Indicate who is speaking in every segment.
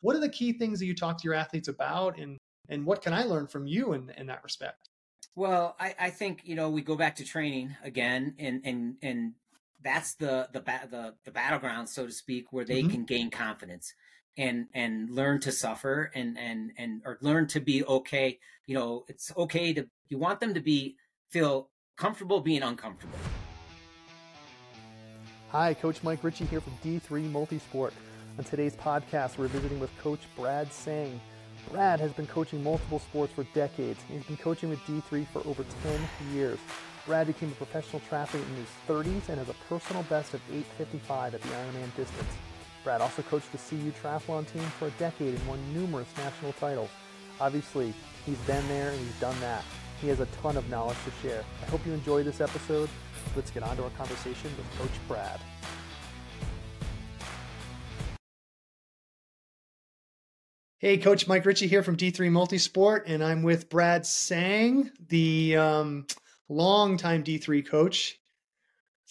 Speaker 1: what are the key things that you talk to your athletes about and and what can I learn from you in, in that respect?
Speaker 2: Well, I, I think, you know, we go back to training again and, and, and that's the, the, the, the battleground, so to speak, where they mm-hmm. can gain confidence and, and learn to suffer and, and, and, or learn to be okay. You know, it's okay to, you want them to be, feel comfortable being uncomfortable.
Speaker 1: Hi, Coach Mike Ritchie here from D3 Multisport. On today's podcast, we're visiting with Coach Brad Seng. Brad has been coaching multiple sports for decades. He's been coaching with D3 for over 10 years. Brad became a professional triathlete in his 30s and has a personal best of 8.55 at the Ironman distance. Brad also coached the CU Triathlon team for a decade and won numerous national titles. Obviously, he's been there and he's done that. He has a ton of knowledge to share. I hope you enjoy this episode. Let's get on to our conversation with Coach Brad. Hey, Coach Mike Ritchie here from D3 Multisport, and I'm with Brad Seng, the um, longtime D3 coach,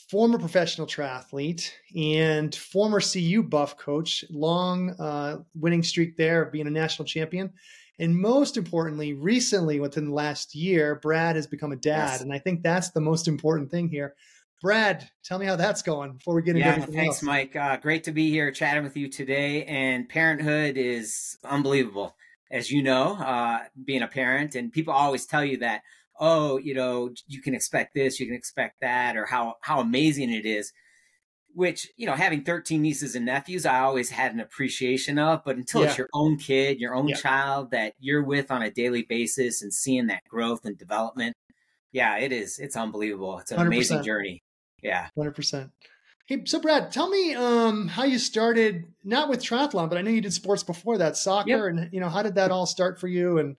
Speaker 1: former professional triathlete, and former CU buff coach, long uh, winning streak there of being a national champion. And most importantly, recently, within the last year, Brad has become a dad. Yes. And I think that's the most important thing here. Brad, tell me how that's going before we get into yeah,
Speaker 2: thanks,
Speaker 1: else.
Speaker 2: Mike. Uh, great to be here chatting with you today. And parenthood is unbelievable, as you know, uh, being a parent. And people always tell you that, oh, you know, you can expect this, you can expect that, or how how amazing it is. Which you know, having 13 nieces and nephews, I always had an appreciation of. But until yeah. it's your own kid, your own yeah. child that you're with on a daily basis, and seeing that growth and development, yeah, it is. It's unbelievable. It's an 100%. amazing journey. Yeah.
Speaker 1: 100%. Hey, so Brad, tell me um, how you started, not with triathlon, but I know you did sports before that, soccer, yep. and you know how did that all start for you? And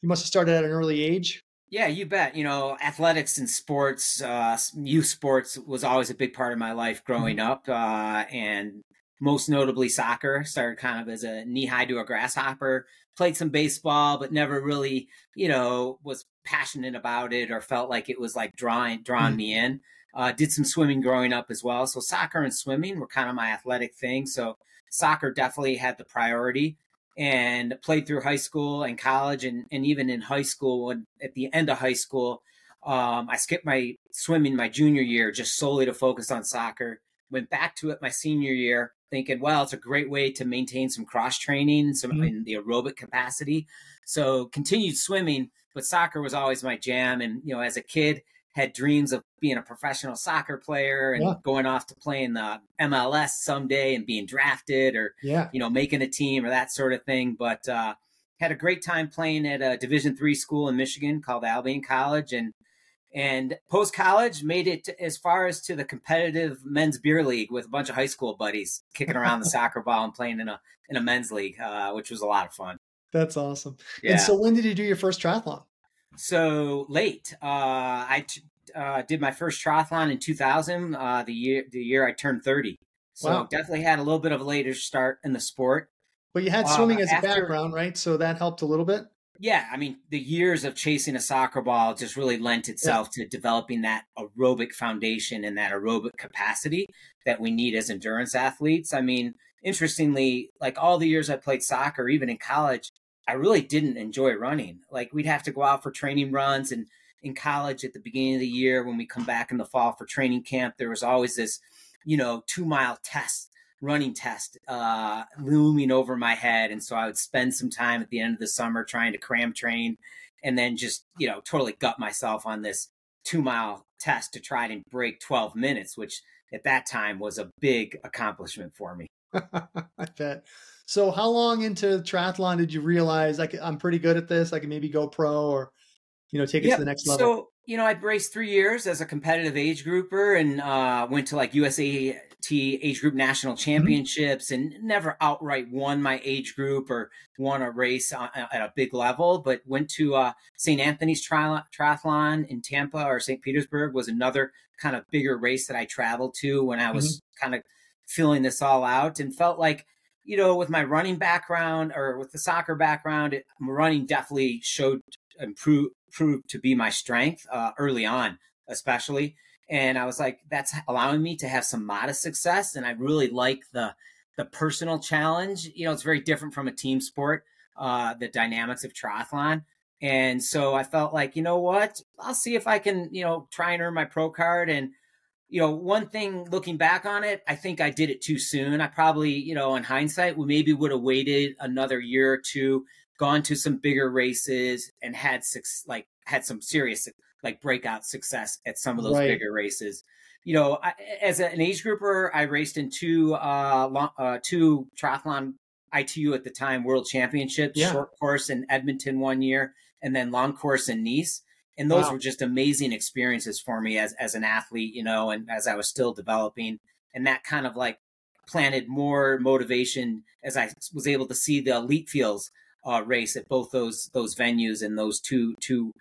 Speaker 1: you must have started at an early age.
Speaker 2: Yeah, you bet. You know, athletics and sports, uh, youth sports was always a big part of my life growing mm-hmm. up, uh, and most notably soccer. Started kind of as a knee high to a grasshopper. Played some baseball, but never really, you know, was passionate about it or felt like it was like drawing drawing mm-hmm. me in. Uh, did some swimming growing up as well. So soccer and swimming were kind of my athletic thing. So soccer definitely had the priority and played through high school and college and, and even in high school when at the end of high school um, i skipped my swimming my junior year just solely to focus on soccer went back to it my senior year thinking well it's a great way to maintain some cross training some mm-hmm. in the aerobic capacity so continued swimming but soccer was always my jam and you know as a kid had dreams of being a professional soccer player and yeah. going off to play in the MLS someday and being drafted or yeah. you know making a team or that sort of thing. But uh, had a great time playing at a Division three school in Michigan called Albion College and and post college made it as far as to the competitive men's beer league with a bunch of high school buddies kicking around the soccer ball and playing in a in a men's league, uh, which was a lot of fun.
Speaker 1: That's awesome. Yeah. And so, when did you do your first triathlon?
Speaker 2: So late. Uh, I t- uh, did my first triathlon in 2000, uh, the year the year I turned 30. So wow. definitely had a little bit of a later start in the sport.
Speaker 1: But you had swimming uh, as after, a background, right? So that helped a little bit.
Speaker 2: Yeah, I mean, the years of chasing a soccer ball just really lent itself yeah. to developing that aerobic foundation and that aerobic capacity that we need as endurance athletes. I mean, interestingly, like all the years I played soccer, even in college, I really didn't enjoy running. Like we'd have to go out for training runs and in college at the beginning of the year when we come back in the fall for training camp, there was always this, you know, two mile test, running test, uh, looming over my head. And so I would spend some time at the end of the summer trying to cram train and then just, you know, totally gut myself on this two mile test to try and break 12 minutes, which at that time was a big accomplishment for me.
Speaker 1: I bet. So, how long into triathlon did you realize I am pretty good at this? I can maybe go pro or, you know, take it yep. to the next level?
Speaker 2: So, you know, I raced three years as a competitive age grouper and uh, went to like USAT age group national mm-hmm. championships mm-hmm. and never outright won my age group or won a race at a big level, but went to uh, St. Anthony's tri- triathlon in Tampa or St. Petersburg was another kind of bigger race that I traveled to when I was mm-hmm. kind of filling this all out and felt like you know, with my running background or with the soccer background, it, running definitely showed improve proved to be my strength uh, early on, especially. And I was like, that's allowing me to have some modest success. And I really like the the personal challenge. You know, it's very different from a team sport. Uh, the dynamics of triathlon. And so I felt like, you know what? I'll see if I can, you know, try and earn my pro card. And, you know, one thing looking back on it, I think I did it too soon. I probably, you know, in hindsight, we maybe would have waited another year or two, gone to some bigger races and had six, like, had some serious, like, breakout success at some of those right. bigger races. You know, I, as an age grouper, I raced in two, uh, long, uh, two triathlon ITU at the time World Championships, yeah. short course in Edmonton one year, and then long course in Nice. And those wow. were just amazing experiences for me as as an athlete, you know, and as I was still developing. And that kind of like planted more motivation as I was able to see the elite fields uh, race at both those those venues and those two two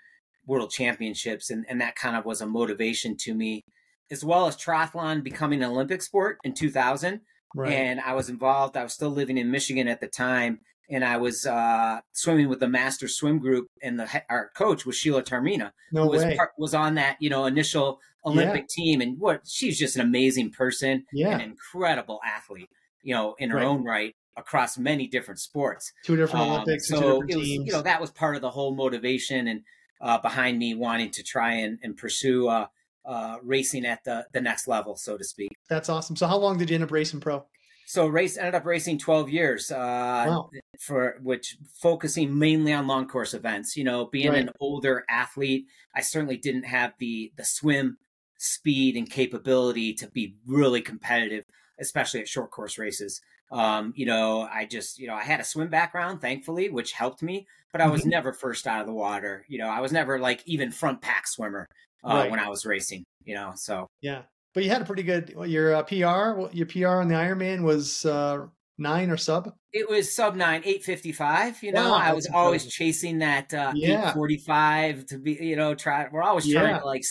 Speaker 2: world championships, and and that kind of was a motivation to me, as well as triathlon becoming an Olympic sport in 2000. Right. And I was involved. I was still living in Michigan at the time, and I was uh, swimming with the master swim group, and the our coach was Sheila Taormina,
Speaker 1: no
Speaker 2: who was. Part, was on that you know initial Olympic yeah. team, and what she's just an amazing person,
Speaker 1: yeah.
Speaker 2: an incredible athlete, you know, in her
Speaker 1: right.
Speaker 2: own right across many different sports,
Speaker 1: two different um, Olympics, so different
Speaker 2: it was,
Speaker 1: teams.
Speaker 2: you know that was part of the whole motivation and uh, behind me wanting to try and, and pursue uh, uh, racing at the the next level, so to speak.
Speaker 1: That's awesome. So, how long did you end up racing pro?
Speaker 2: So, race ended up racing twelve years. Uh, wow. For which focusing mainly on long course events. You know, being right. an older athlete, I certainly didn't have the the swim speed and capability to be really competitive, especially at short course races. Um, you know, I just, you know, I had a swim background, thankfully, which helped me, but I was mm-hmm. never first out of the water. You know, I was never like even front pack swimmer uh, right. when I was racing, you know, so.
Speaker 1: Yeah. But you had a pretty good, your uh, PR, your PR on the Ironman was uh, nine or sub?
Speaker 2: It was sub nine, 855. You know, wow, I was always chasing that uh, yeah. 845 to be, you know, try, we're always trying yeah. to like,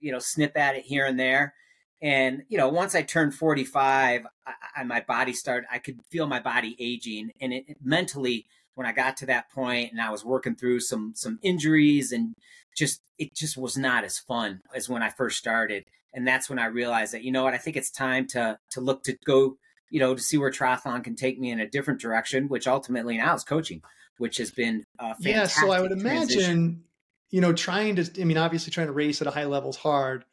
Speaker 2: you know, snip at it here and there. And you know, once I turned 45, I, I, my body started. I could feel my body aging, and it, it, mentally, when I got to that point, and I was working through some some injuries, and just it just was not as fun as when I first started. And that's when I realized that you know what, I think it's time to to look to go, you know, to see where triathlon can take me in a different direction, which ultimately now is coaching, which has been uh fantastic.
Speaker 1: yeah. So I would
Speaker 2: transition.
Speaker 1: imagine, you know, trying to. I mean, obviously, trying to race at a high level is hard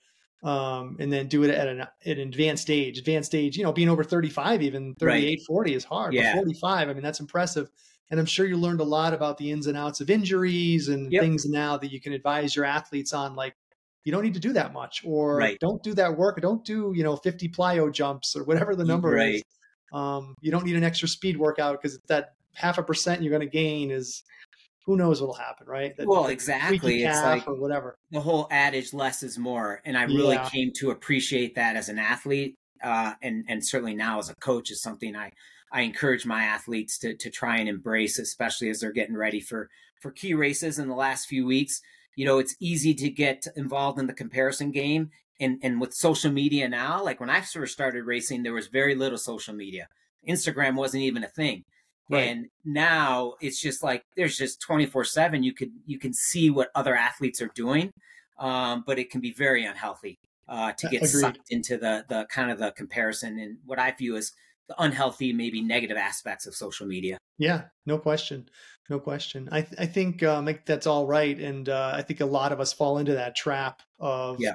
Speaker 1: um, and then do it at an, at an advanced age. Advanced age, you know, being over 35, even 38, right. 40 is hard.
Speaker 2: Yeah.
Speaker 1: But 45, I mean, that's impressive. And I'm sure you learned a lot about the ins and outs of injuries and yep. things now that you can advise your athletes on, like, you don't need to do that much, or
Speaker 2: right.
Speaker 1: don't do that work, don't do, you know, 50 plyo jumps or whatever the number right. is. Um, you don't need an extra speed workout because that half a percent you're going to gain is who knows what'll happen, right? That,
Speaker 2: well, exactly. It's like
Speaker 1: or whatever.
Speaker 2: The whole adage "less is more," and I really yeah. came to appreciate that as an athlete, uh, and and certainly now as a coach is something I I encourage my athletes to to try and embrace, especially as they're getting ready for for key races in the last few weeks. You know, it's easy to get involved in the comparison game, and and with social media now, like when I first started racing, there was very little social media. Instagram wasn't even a thing. Right. And now it's just like there's just 24 seven. You could you can see what other athletes are doing, um, but it can be very unhealthy uh, to get
Speaker 1: Agreed.
Speaker 2: sucked into the the kind of the comparison and what I view as the unhealthy, maybe negative aspects of social media.
Speaker 1: Yeah, no question, no question. I th- I think um, that's all right, and uh, I think a lot of us fall into that trap of
Speaker 2: yeah.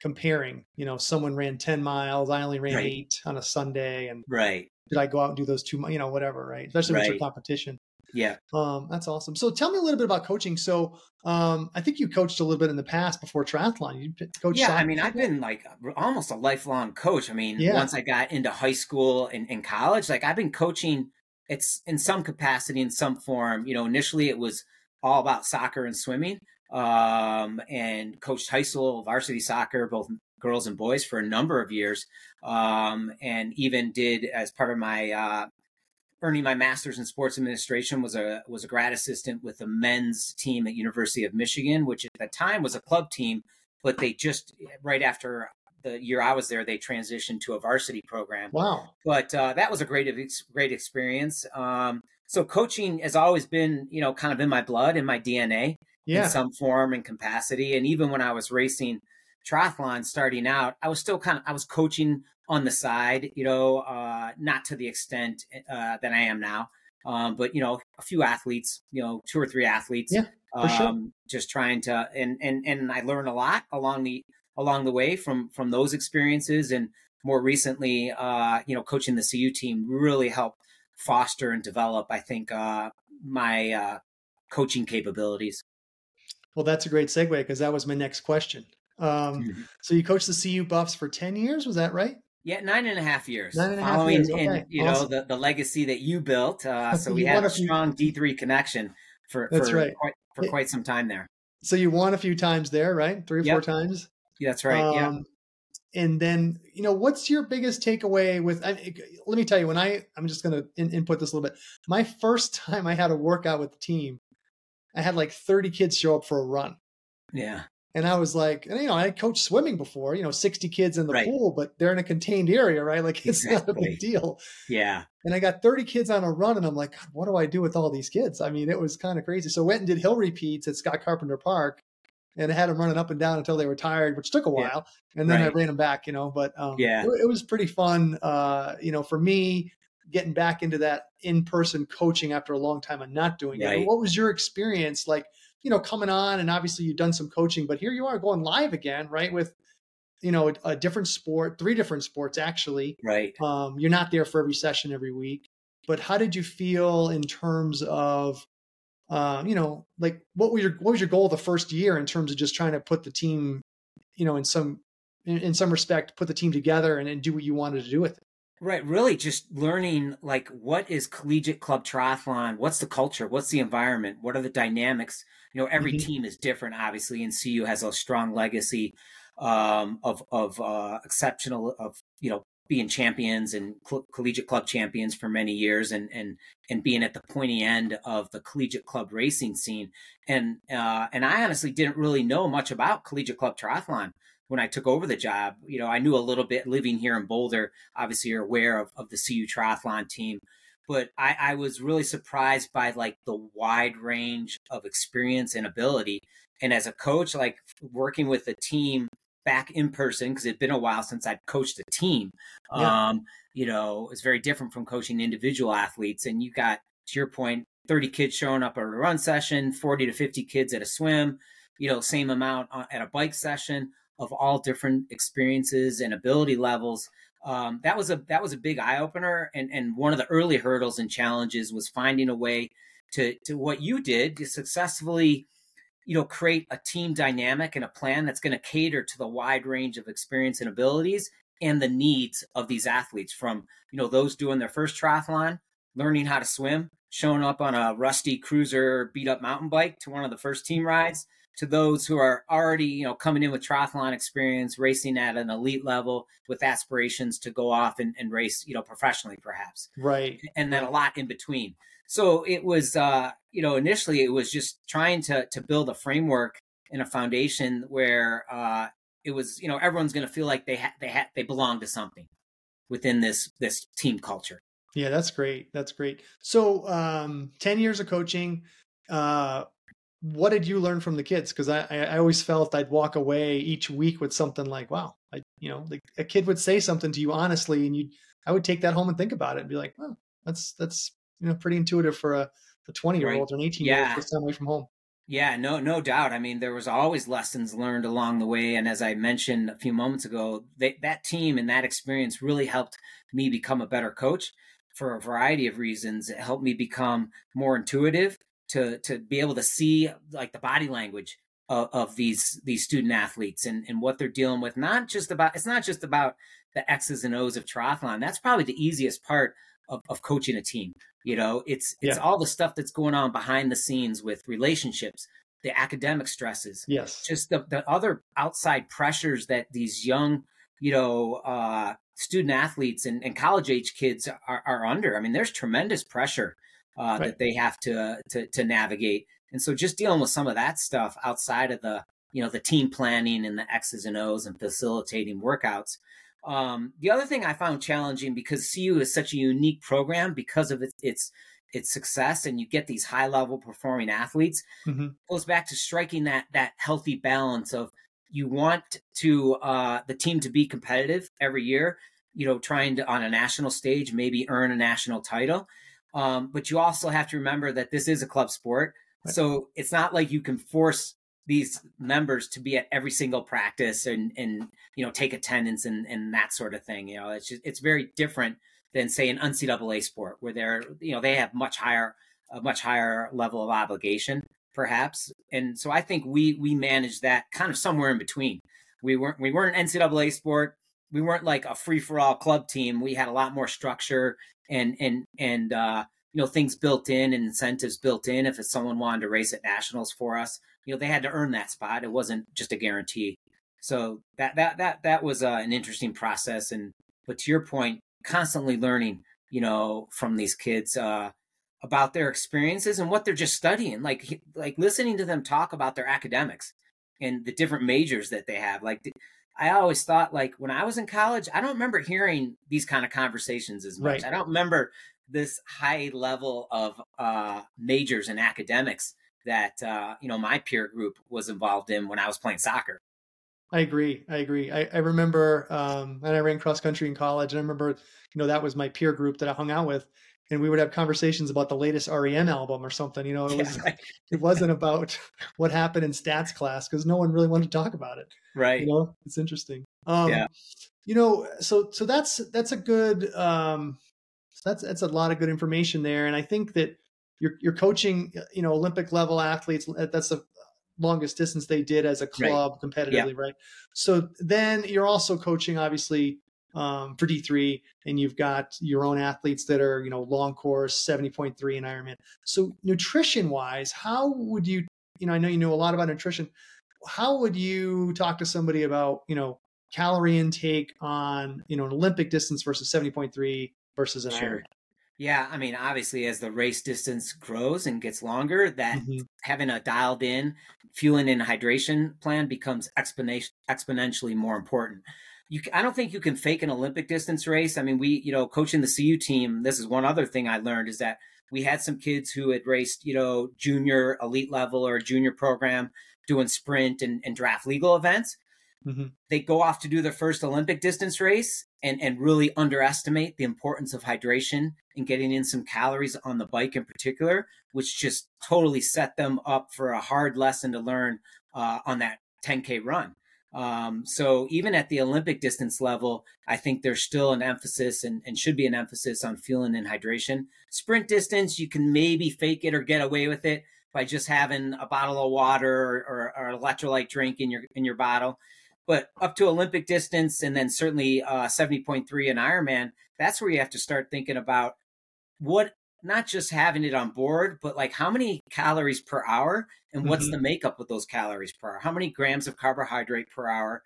Speaker 1: comparing. You know, someone ran 10 miles, I only ran
Speaker 2: Right.
Speaker 1: eight on a Sunday, and
Speaker 2: Right.
Speaker 1: did I go out and do those two? You know, whatever, right? Especially with your
Speaker 2: Right.
Speaker 1: competition.
Speaker 2: Yeah.
Speaker 1: Um, that's awesome. So tell me a little bit about coaching. So um, I think you coached a little bit in the past before triathlon. You coached.
Speaker 2: Yeah, I mean, I've been like almost a lifelong coach. I mean,
Speaker 1: Yeah.
Speaker 2: once I got into high school and, and college, like I've been coaching. It's in some capacity, in some form. You know, initially it was all about soccer and swimming, um, and coached high school varsity soccer, both girls and boys, for a number of years, um, and even did as part of my uh, earning my master's in sports administration was a was a grad assistant with the men's team at University of Michigan, which at the time was a club team, but they just right after the year I was there, they transitioned to a varsity program.
Speaker 1: Wow.
Speaker 2: But uh, that was a great great experience. Um, so coaching has always been, you know, kind of in my blood, in my DNA,
Speaker 1: Yeah.
Speaker 2: in some form and capacity. And even when I was racing triathlon starting out, I was still kind of I was coaching on the side, you know, uh, not to the extent uh, that I am now, um, but you know, a few athletes, you know, two or three athletes,
Speaker 1: yeah, um, sure.
Speaker 2: just trying to and and and I learned a lot along the along the way from from those experiences and more recently, uh, you know, coaching the CU team really helped foster and develop, I think, uh, my uh, coaching capabilities.
Speaker 1: Well, that's a great segue because that was my next question. Um, mm-hmm. So you coached the CU Buffs for 10 years, was that right?
Speaker 2: Yeah, nine and a half years.
Speaker 1: Nine and a half Following years. Okay.
Speaker 2: in, you awesome. know, the, the legacy that you built. Uh, so we had a strong D3 connection for,
Speaker 1: that's
Speaker 2: for,
Speaker 1: right.
Speaker 2: quite, for quite some time there.
Speaker 1: So you won a few times there, right? Three or yep. four times?
Speaker 2: Yeah, that's right. Um, yeah
Speaker 1: and then you know what's your biggest takeaway with I let me tell you when i i'm just going to in, input this a little bit my first time i had a workout with the team i had like 30 kids show up for a run
Speaker 2: yeah
Speaker 1: and i was like and you know i coached swimming before you know 60 kids in the
Speaker 2: right.
Speaker 1: pool but they're in a contained area right like it's
Speaker 2: exactly.
Speaker 1: not a big deal
Speaker 2: yeah
Speaker 1: and i got 30 kids on a run and i'm like what do i do with all these kids i mean it was kind of crazy so I went and did hill repeats at scott carpenter park and I had them running up and down until they were tired, which took a while. Yeah. And then right. I ran them back, you know, but um,
Speaker 2: yeah,
Speaker 1: it, it, was pretty fun. Uh, you know, for me getting back into that in-person coaching after a long time of not doing right. it. What was your experience like, you know, coming on and obviously you've done some coaching, but here you are going live again, right? With, you know, a, a different sport, three different sports actually.
Speaker 2: Right.
Speaker 1: Um, you're not there for every session every week, but how did you feel in terms of um, you know, like what was your what was your goal the first year in terms of just trying to put the team, you know, in some in, in some respect, put the team together and, and do what you wanted to do with it.
Speaker 2: Right, really just learning like what is collegiate club triathlon? What's the culture? What's the environment? What are the dynamics? You know, every mm-hmm. team is different, obviously, and CU has a strong legacy um, of of uh, exceptional of you know being champions and cl- collegiate club champions for many years and and and being at the pointy end of the collegiate club racing scene and uh, and I honestly didn't really know much about collegiate club triathlon when I took over the job you know I knew a little bit living here in Boulder obviously you're aware of, of the CU triathlon team but I, I was really surprised by like the wide range of experience and ability and as a coach like working with a team back in person because it'd been a while since I'd coached a team. Yeah. Um, you know, it's very different from coaching individual athletes. And you got, to your point, 30 kids showing up at a run session, 40 to 50 kids at a swim, you know, same amount at a bike session of all different experiences and ability levels. Um, that was a that was a big eye opener, and and one of the early hurdles and challenges was finding a way to to what you did to successfully you know create a team dynamic and a plan that's going to cater to the wide range of experience and abilities and the needs of these athletes from you know those doing their first triathlon learning how to swim showing up on a rusty cruiser beat up mountain bike to one of the first team rides to those who are already you know coming in with triathlon experience racing at an elite level with aspirations to go off and, and race you know professionally perhaps.
Speaker 1: Right.
Speaker 2: And then a lot in between. So it was uh you know initially it was just trying to to build a framework and a foundation where uh it was you know everyone's going to feel like they ha- they ha- they belong to something within this this team culture.
Speaker 1: Yeah that's great. That's great. So um 10 years of coaching uh what did you learn from the kids because I, I always felt i'd walk away each week with something like wow I, you know like a kid would say something to you honestly and you i would take that home and think about it and be like well that's that's you know pretty intuitive for a, a 20 year old or an 18 year old first time away from home.
Speaker 2: Yeah, no, no doubt. I mean, there was always lessons learned along the way, and as I mentioned a few moments ago, they, that team and that experience really helped me become a better coach for a variety of reasons. It helped me become more intuitive to to be able to see like the body language of, of these these student athletes and and what they're dealing with. Not just about it's not just about the X's and O's of triathlon. That's probably the easiest part of, of coaching a team. You know, it's it's yeah. all the stuff that's going on behind the scenes with relationships, the academic stresses,
Speaker 1: yes,
Speaker 2: just the the other outside pressures that these young, you know, uh, student athletes and, and college age kids are, are under. I mean, there's tremendous pressure uh, right. that they have to, to to navigate, and so just dealing with some of that stuff outside of the you know the team planning and the X's and O's and facilitating workouts um, the other thing I found challenging because CU is such a unique program because of its its, its success, and you get these high level performing athletes, mm-hmm. goes back to striking that that healthy balance of you want to uh, the team to be competitive every year. You know, trying to on a national stage maybe earn a national title. Um, but you also have to remember that this is a club sport, right. so it's not like you can force these members to be at every single practice and and you know take attendance and and that sort of thing. You know, it's just, it's very different than say an NCAA sport where they're you know they have much higher a much higher level of obligation perhaps. And so I think we we managed that kind of somewhere in between. We weren't we weren't an NCAA sport. We weren't like a free for all club team. We had a lot more structure and and and uh, you know things built in and incentives built in. If someone wanted to race at nationals for us, you know they had to earn that spot. It wasn't just a guarantee. So that that that that was uh, an interesting process. And but to your point, constantly learning, you know, from these kids. Uh, about their experiences and what they're just studying like like listening to them talk about their academics and the different majors that they have like i always thought like when i was in college i don't remember hearing these kind of conversations as much right. i don't remember this high level of uh, majors and academics that uh, you know my peer group was involved in when i was playing soccer
Speaker 1: I agree. I agree. I, I remember, um, and I ran cross country in college, and I remember, you know, that was my peer group that I hung out with, and we would have conversations about the latest REM album or something. You know, it was yeah. it wasn't about what happened in stats class because no one really wanted to talk about it.
Speaker 2: Right.
Speaker 1: You know, it's interesting. Um, yeah. You know, so so that's that's a good. Um, that's that's a lot of good information there, and I think that you're you're coaching, you know, Olympic level athletes. That's the longest distance they did as a club right. competitively, yeah. right? So then you're also coaching, obviously, um, for D3, and you've got your own athletes that are, you know, long course, 70.3 in Ironman. So, nutrition wise, how would you, you know, I know you know a lot about nutrition. How would you talk to somebody about, you know, calorie intake on, you know, an Olympic distance versus 70.3 versus an sure. Ironman?
Speaker 2: Yeah, I mean, obviously, as the race distance grows and gets longer, that mm-hmm. having a dialed in fueling and hydration plan becomes exponentially exponentially more important you, I don't think you can fake an Olympic distance race. I mean, we, you know, coaching the CU team, this is one other thing I learned is that we had some kids who had raced, you know, junior elite level or junior program doing sprint and, and draft legal events. Mm-hmm. They go off to do their first Olympic distance race and, and really underestimate the importance of hydration and getting in some calories on the bike in particular, which just totally set them up for a hard lesson to learn uh, on that 10K run. Um, so even at the Olympic distance level, I think there's still an emphasis and, and, should be an emphasis on fueling and hydration. Sprint distance, you can maybe fake it or get away with it by just having a bottle of water or, or, electrolyte drink in your in your bottle. But up to Olympic distance and then certainly uh, 70.3 in Ironman, that's where you have to start thinking about what not just having it on board, but like how many calories per hour and what's mm-hmm. the makeup with those calories per hour? How many grams of carbohydrate per hour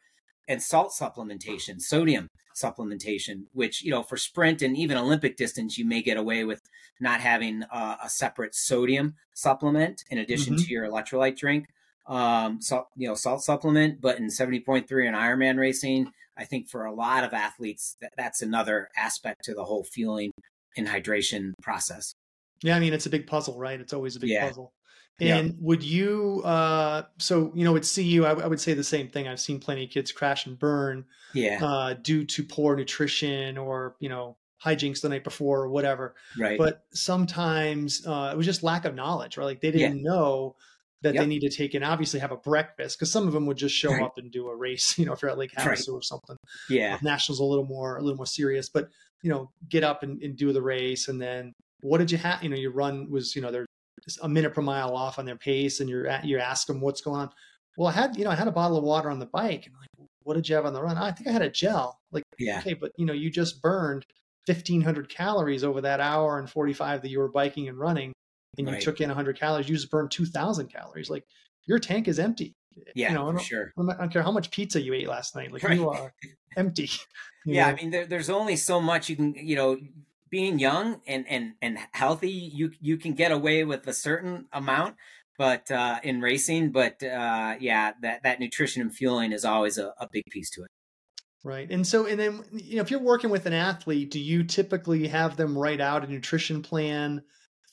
Speaker 2: and salt supplementation, sodium supplementation, which, you know, for sprint and even Olympic distance, you may get away with not having a, a separate sodium supplement in addition mm-hmm. to your electrolyte drink. Um, so, you know, salt supplement, but in 70.3 in Ironman racing, I think for a lot of athletes, that, that's another aspect to the whole fueling and hydration process.
Speaker 1: Yeah, I mean it's a big puzzle, right? It's always a big yeah. puzzle. And yeah. would you uh so you know at CU I, I, would say the same thing. I've seen plenty of kids crash and burn
Speaker 2: yeah
Speaker 1: uh due to poor nutrition or you know hijinks the night before or whatever.
Speaker 2: Right.
Speaker 1: But sometimes uh it was just lack of knowledge, right? Like they didn't yeah. know that yep. they need to take and obviously have a breakfast because some of them would just show right. up and do a race, you know, if you're at Lake Havasu right. or something.
Speaker 2: Yeah.
Speaker 1: Nationals a little more a little more serious. But you know, get up and, and do the race. And then what did you have? You know, your run was, you know, they're a minute per mile off on their pace and you're at, you ask them what's going on. Well, I had, you know, I had a bottle of water on the bike and like, what did you have on the run? Oh, I think I had a gel. Like, yeah. okay, but you know, you just burned 1500 calories over that hour and 45 that you were biking and running and you right. took in 100 calories. You just burned 2000 calories. Like your tank is empty.
Speaker 2: Yeah,
Speaker 1: you know,
Speaker 2: sure.
Speaker 1: I don't care how much pizza you ate last night. Like right. you are empty.
Speaker 2: You yeah, know? I mean, there, there's only so much you can, you know, being young and and and healthy, you you can get away with a certain amount, but uh, in racing, but uh, yeah, that that nutrition and fueling is always a, a big piece to it.
Speaker 1: Right. And so, and then, you know, if you're working with an athlete, do you typically have them write out a nutrition plan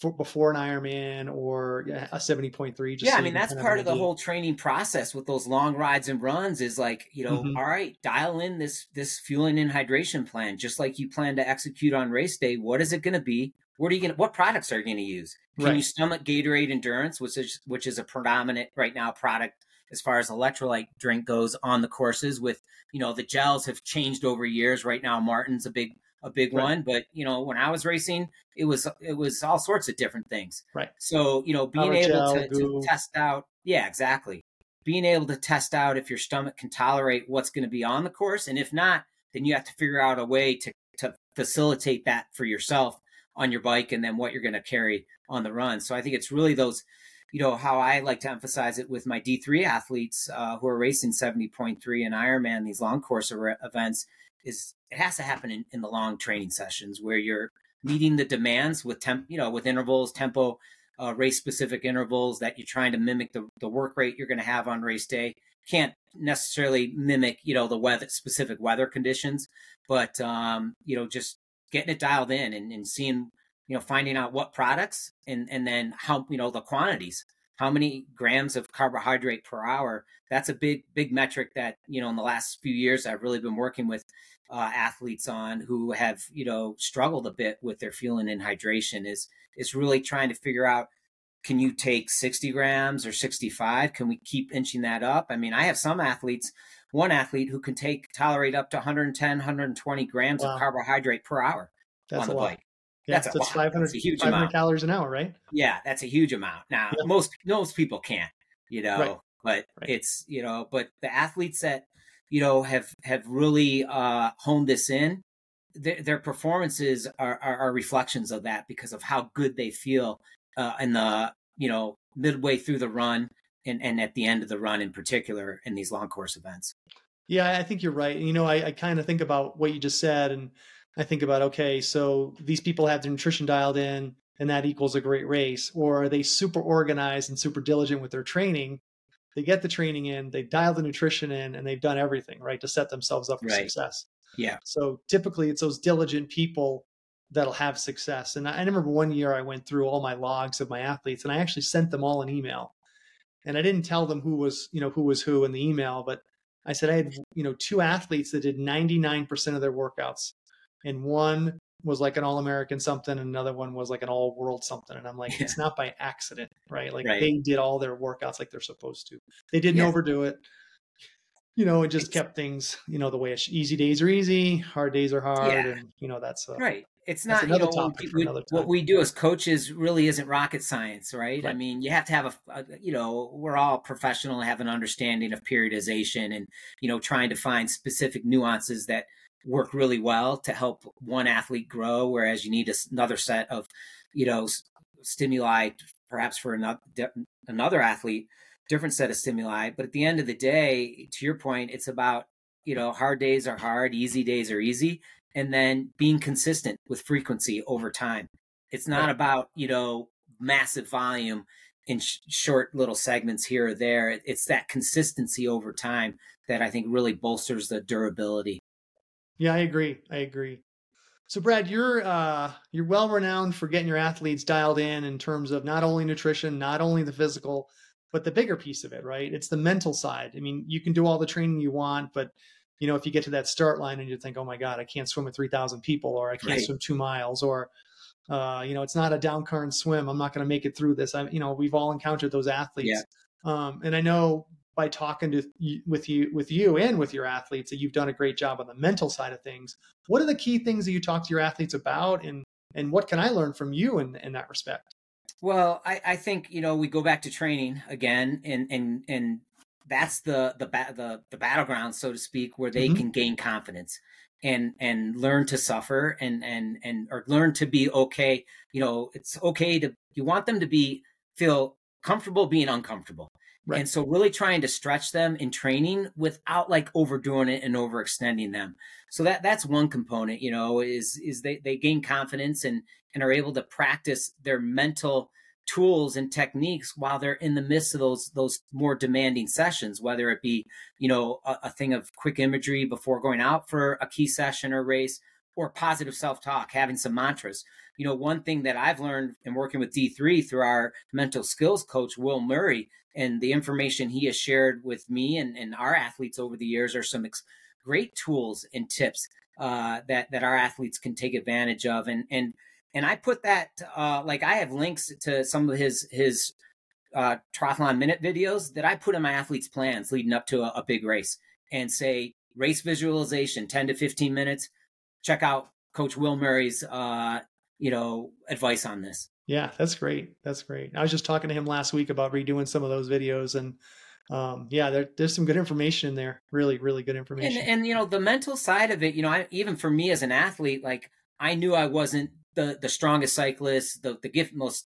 Speaker 1: before an Ironman or a 70.3.
Speaker 2: yeah, I mean, that's part of the whole training process with those long rides and runs is like, you know, mm-hmm. all right, dial in this, this fueling and hydration plan, just like you plan to execute on race day. What is it going to be? What are you going to, what products are you going to use? Can right. you stomach Gatorade Endurance, which is, which is a predominant right now product as far as electrolyte drink goes on the courses with, you know, the gels have changed over years. Right now, Maurten's a big a big right. one. But you know, when I was racing, it was it was all sorts of different things.
Speaker 1: Right.
Speaker 2: So you know, being Power able gel, to, to test out, yeah, exactly. Being able to test out if your stomach can tolerate what's going to be on the course, and if not, then you have to figure out a way to to facilitate that for yourself on your bike, and then what you're going to carry on the run. So I think it's really those you know how I like to emphasize it with my D3 athletes uh, who are racing 70.3 and Ironman, these long course events, is it has to happen in, in the long training sessions where you're meeting the demands with temp, you know, with intervals, tempo, uh, race specific intervals that you're trying to mimic the, the work rate you're going to have on race day. Can't necessarily mimic, you know, the weather specific weather conditions, but um, you know, just getting it dialed in and, and seeing, you know, finding out what products and and then how you know the quantities. How many grams of carbohydrate per hour? That's a big big metric that you know in the last few years i've really been working with uh, athletes on who have you know struggled a bit with their fueling and hydration is is really trying to figure out can you take 60 grams or 65 can we keep inching that up i mean i have some athletes one athlete who can take tolerate up to 110 120 grams wow. of carbohydrate per hour that's on the bike
Speaker 1: yeah, that's, a, 500, that's a huge 500 amount. calories an hour, right?
Speaker 2: Yeah, that's a huge amount. Now, yeah. most most people can't, you know, right. but right. it's you know, but the athletes that you know have have really uh, honed this in, their, their performances are, are, are reflections of that because of how good they feel uh, in the you know midway through the run and and at the end of the run in particular in these long course events.
Speaker 1: Yeah, I think you're right. You know, I, I kind of think about what you just said and I think about, okay, so these people have their nutrition dialed in and that equals a great race. Or are they super organized and super diligent with their training? They get the training in, they dial the nutrition in, and they've done everything, right, to set themselves up for right. success.
Speaker 2: Yeah.
Speaker 1: So typically it's those diligent people that'll have success. And I, I remember one year I went through all my logs of my athletes and I actually sent them all an email. And I didn't tell them who was, you know, who was who in the email, but I said I had, you know, two athletes that did 99% of their workouts and one was like an all American something, and another one was like an all world something. And I'm like, yeah. it's not by accident, right? Like right. they did all their workouts like they're supposed to. They didn't yeah. overdo it. You know, it just it's, kept things, you know, the way it's easy days are easy, hard days are hard, yeah. and you know that's
Speaker 2: uh, right. It's not you know we, what we do as coaches really isn't rocket science, right? right. I mean, you have to have a, a, you know, we're all professional and have an understanding of periodization and you know trying to find specific nuances that work really well to help one athlete grow, whereas you need another set of, you know, stimuli perhaps for another another athlete, different set of stimuli. But at the end of the day, to your point, it's about you know hard days are hard, easy days are easy, and then being consistent with frequency over time. It's not about you know massive volume in sh- short little segments here or there. It's that consistency over time that I think really bolsters the durability
Speaker 1: yeah, I agree. I agree. So Brad, you're uh, you're well renowned for getting your athletes dialed in in terms of not only nutrition, not only the physical, but the bigger piece of it, right? It's the mental side. I mean, you can do all the training you want, but you know, if you get to that start line and you think, "Oh my God, I can't swim with three thousand people," or "I can't right. swim two miles," or uh, you know, it's not a down current swim. I'm not going to make it through this. I, you know, we've all encountered those athletes, yeah. um, and I know by talking to with you with you and with your athletes that you've done a great job on the mental side of things. What are the key things that you talk to your athletes about, and and what can I learn from you in in that respect?
Speaker 2: Well, I, I think you know we go back to training again, and and and that's the the the the battleground, so to speak, where they mm-hmm. can gain confidence and and learn to suffer and and and or learn to be okay. You know, it's okay to you want them to be feel comfortable being uncomfortable Right. And so really trying to stretch them in training without like overdoing it and overextending them. So that that's one component, you know, is is they, they gain confidence and and are able to practice their mental tools and techniques while they're in the midst of those those more demanding sessions, whether it be, you know, a, a thing of quick imagery before going out for a key session or race, or positive self-talk, having some mantras. You know, one thing that I've learned in working with D3 through our mental skills coach, Will Murray, and the information he has shared with me and, and our athletes over the years are some ex- great tools and tips uh, that that our athletes can take advantage of. And and and I put that uh, like I have links to some of his his uh, triathlon minute videos that I put in my athletes' plans leading up to a, a big race, and say race visualization, ten to fifteen minutes. Check out Coach Will Murray's uh, you know advice on this.
Speaker 1: Yeah, that's great. That's great. I was just talking to him last week about redoing some of those videos, and um, yeah, there, there's some good information in there. Really, really good information.
Speaker 2: And, and you know, the mental side of it, you know, I, even for me as an athlete, like I knew I wasn't the the strongest cyclist, the the gift most,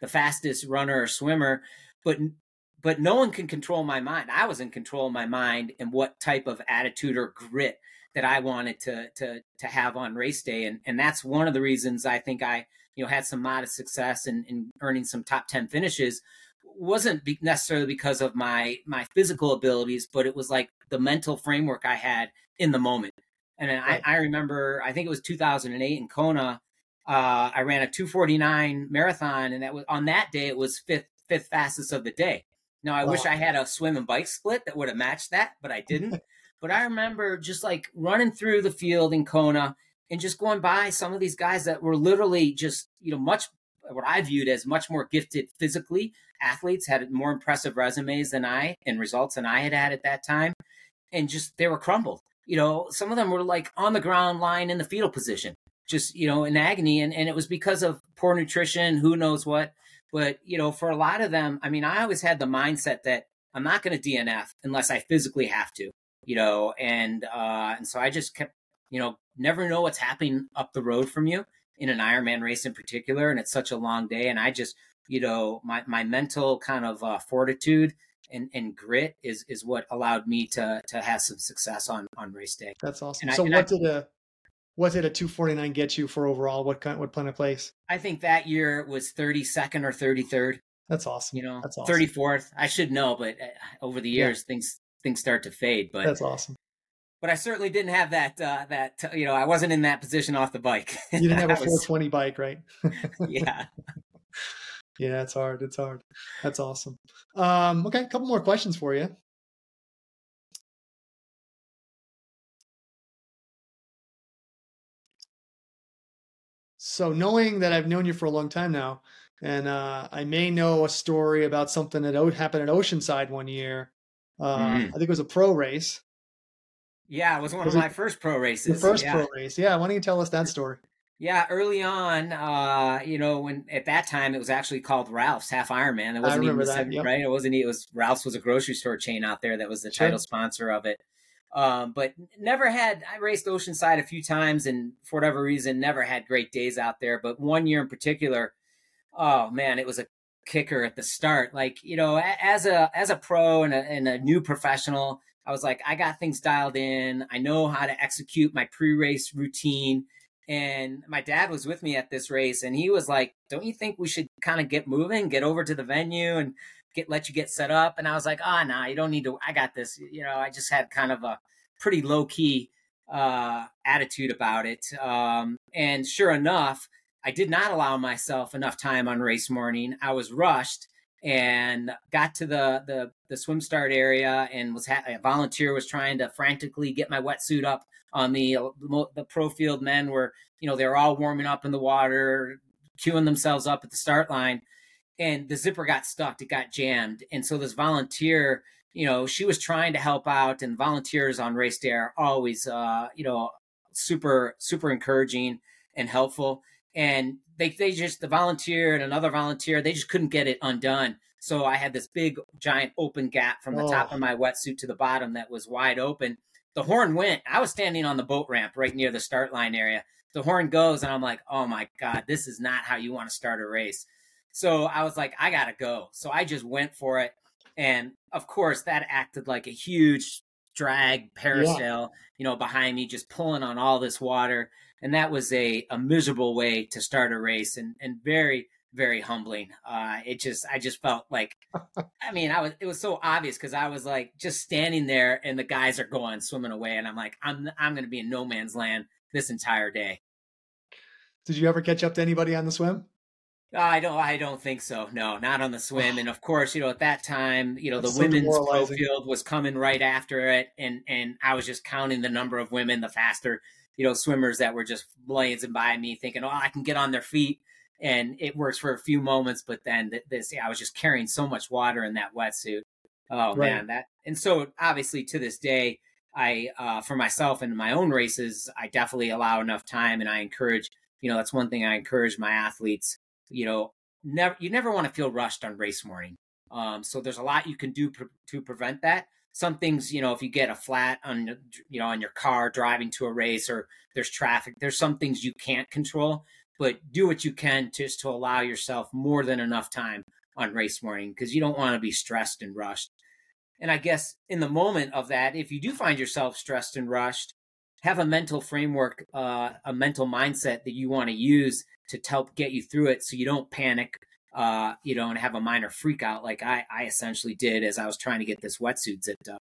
Speaker 2: the fastest runner or swimmer, but but no one can control my mind. I was in control of my mind and what type of attitude or grit that I wanted to to to have on race day, and and that's one of the reasons I think I you know had some modest success in, in earning some top 10 finishes wasn't necessarily because of my my physical abilities but it was like the mental framework i had in the moment and right. I, I, remember i think it was 2008 in kona uh, i ran a 249 marathon and that was on that day it was fifth fifth fastest of the day now i wow. wish i had a swim and bike split that would have matched that but i didn't but i remember just like running through the field in kona and just going by some of these guys that were literally just you know much what I viewed as much more gifted physically athletes had more impressive resumes than I and results than I had had at that time, and just they were crumbled. You know, some of them were like on the ground, lying in the fetal position, just you know in agony, and and it was because of poor nutrition, who knows what. But you know, for a lot of them, I mean, I always had the mindset that I'm not going to DNF unless I physically have to, you know, and uh, and so I just kept you know, never know what's happening up the road from you in an Ironman race in particular. And it's such a long day. And I just, you know, my, my mental kind of uh, fortitude and, and grit is, is what allowed me to, to have some success on, on race day.
Speaker 1: That's awesome. And so I, what I, did a, what did a 249 get you for overall? What kind, what planet place?
Speaker 2: I think that year was 32nd or 33rd.
Speaker 1: That's awesome.
Speaker 2: You know,
Speaker 1: that's awesome.
Speaker 2: 34th. I should know, but uh, over the years, yeah. things, things start to fade, but
Speaker 1: that's awesome
Speaker 2: but I certainly didn't have that. Uh, that you know, I wasn't in that position off the bike.
Speaker 1: you didn't have a 420 bike, right?
Speaker 2: yeah.
Speaker 1: Yeah, it's hard. It's hard. That's awesome. Um, okay, a couple more questions for you. So, knowing that I've known you for a long time now, and uh, I may know a story about something that happened at Oceanside one year. Uh, mm-hmm. I think it was a pro race.
Speaker 2: Yeah, it was one was of my first pro races.
Speaker 1: The first
Speaker 2: yeah.
Speaker 1: pro race. Yeah, why don't you tell us that story?
Speaker 2: Yeah, early on, uh, you know, when at that time it was actually called Ralph's Half Ironman. It wasn't even that, yep. right. It wasn't. It was Ralph's was a grocery store chain out there that was the sure. title sponsor of it. Um, but never had. I raced Oceanside a few times, and for whatever reason, never had great days out there. But one year in particular, oh man, it was a kicker at the start. Like you know, as a as a pro and a, and a new professional, I was like, I got things dialed in. I know how to execute my pre race routine. And my dad was with me at this race, and he was like, "Don't you think we should kind of get moving, get over to the venue, and get let you get set up?" And I was like, "Ah, oh, nah, you don't need to. I got this." You know, I just had kind of a pretty low key uh, attitude about it. Um, and sure enough, I did not allow myself enough time on race morning. I was rushed and got to the the, the swim start area and was ha- a volunteer was trying to frantically get my wetsuit up on the the pro field men were you know they were all warming up in the water queuing themselves up at the start line. And the zipper got stuck it got jammed. And so this volunteer you know she was trying to help out and volunteers on race day are always uh you know super super encouraging and helpful and they they just the volunteer and another volunteer they just couldn't get it undone. So I had this big giant open gap from the oh. top of my wetsuit to the bottom that was wide open. The horn went. I was standing on the boat ramp right near the start line area. The horn goes and I'm like, "Oh my god, this is not how you want to start a race." So I was like, "I got to go." So I just went for it. And of course, that acted like a huge drag parasail, yeah. you know, behind me, just pulling on all this water and that was a, a miserable way to start a race and, and very very humbling uh it just i just felt like i mean i was it was so obvious because i was like just standing there and the guys are going swimming away and i'm like i'm i'm gonna be in no man's land this entire day.
Speaker 1: Did you ever catch up to anybody on the swim?
Speaker 2: I don't. I don't think so. No, not on the swim. And of course, you know, at that time, you know, That's the so women's pro field was coming right after it, and and I was just counting the number of women, the faster, you know, swimmers that were just blazing by me, thinking, oh, I can get on their feet, and it works for a few moments, but then this, I was just carrying so much water in that wetsuit. Oh right. man, that and so obviously to this day, I uh, for myself and my own races, I definitely allow enough time, and I encourage. You know, that's one thing I encourage my athletes you know, never you never want to feel rushed on race morning. Um, so there's a lot you can do pr- to prevent that. Some things, you know, if you get a flat on, you know, on your car driving to a race or there's traffic, there's some things you can't control, but do what you can just to allow yourself more than enough time on race morning because you don't want to be stressed and rushed. And I guess in the moment of that, if you do find yourself stressed and rushed, have a mental framework, uh, a mental mindset that you want to use to help get you through it so you don't panic, uh, you know, and have a minor freak out like I, I essentially did as I was trying to get this wetsuit zipped up,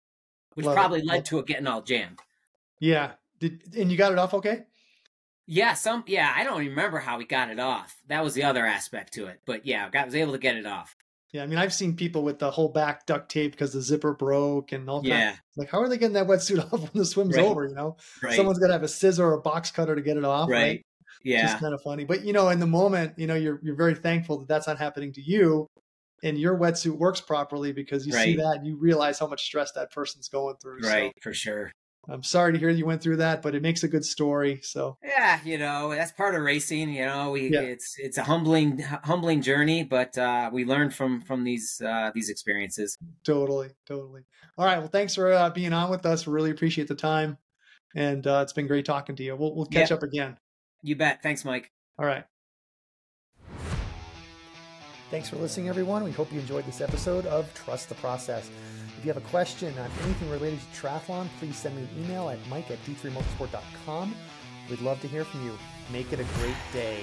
Speaker 2: which Love probably it. led to it getting all jammed.
Speaker 1: Yeah. Did, and you got it off okay?
Speaker 2: Yeah, some yeah, I don't remember how we got it off. That was the other aspect to it. But yeah, I was able to get it off.
Speaker 1: Yeah, I mean, I've seen people with the whole back duct tape because the zipper broke and all. Yeah. Like, how are they getting that wetsuit off when the swim's right. over? You know, right. someone's got to have a scissor or a box cutter to get it off. Right. right?
Speaker 2: Yeah.
Speaker 1: Just kind of funny. But, you know, in the moment, you know, you're, you're very thankful that that's not happening to you and your wetsuit works properly because you see that and you realize how much stress that person's going through.
Speaker 2: Right. So. For sure.
Speaker 1: I'm sorry to hear you went through that, but it makes a good story. So
Speaker 2: yeah, you know that's part of racing. You know, we yeah. it's it's a humbling humbling journey, but uh, we learn from from these uh, these experiences.
Speaker 1: Totally, totally. All right, well, thanks for uh, being on with us. We really appreciate the time, and uh, it's been great talking to you. We'll we'll catch yeah. up again.
Speaker 2: You bet. Thanks, Mike.
Speaker 1: All right. Thanks for listening, everyone. We hope you enjoyed this episode of Trust the Process. If you have a question on anything related to triathlon, please send me an email at mike at d3multisport.com. We'd love to hear from you. Make it a great day.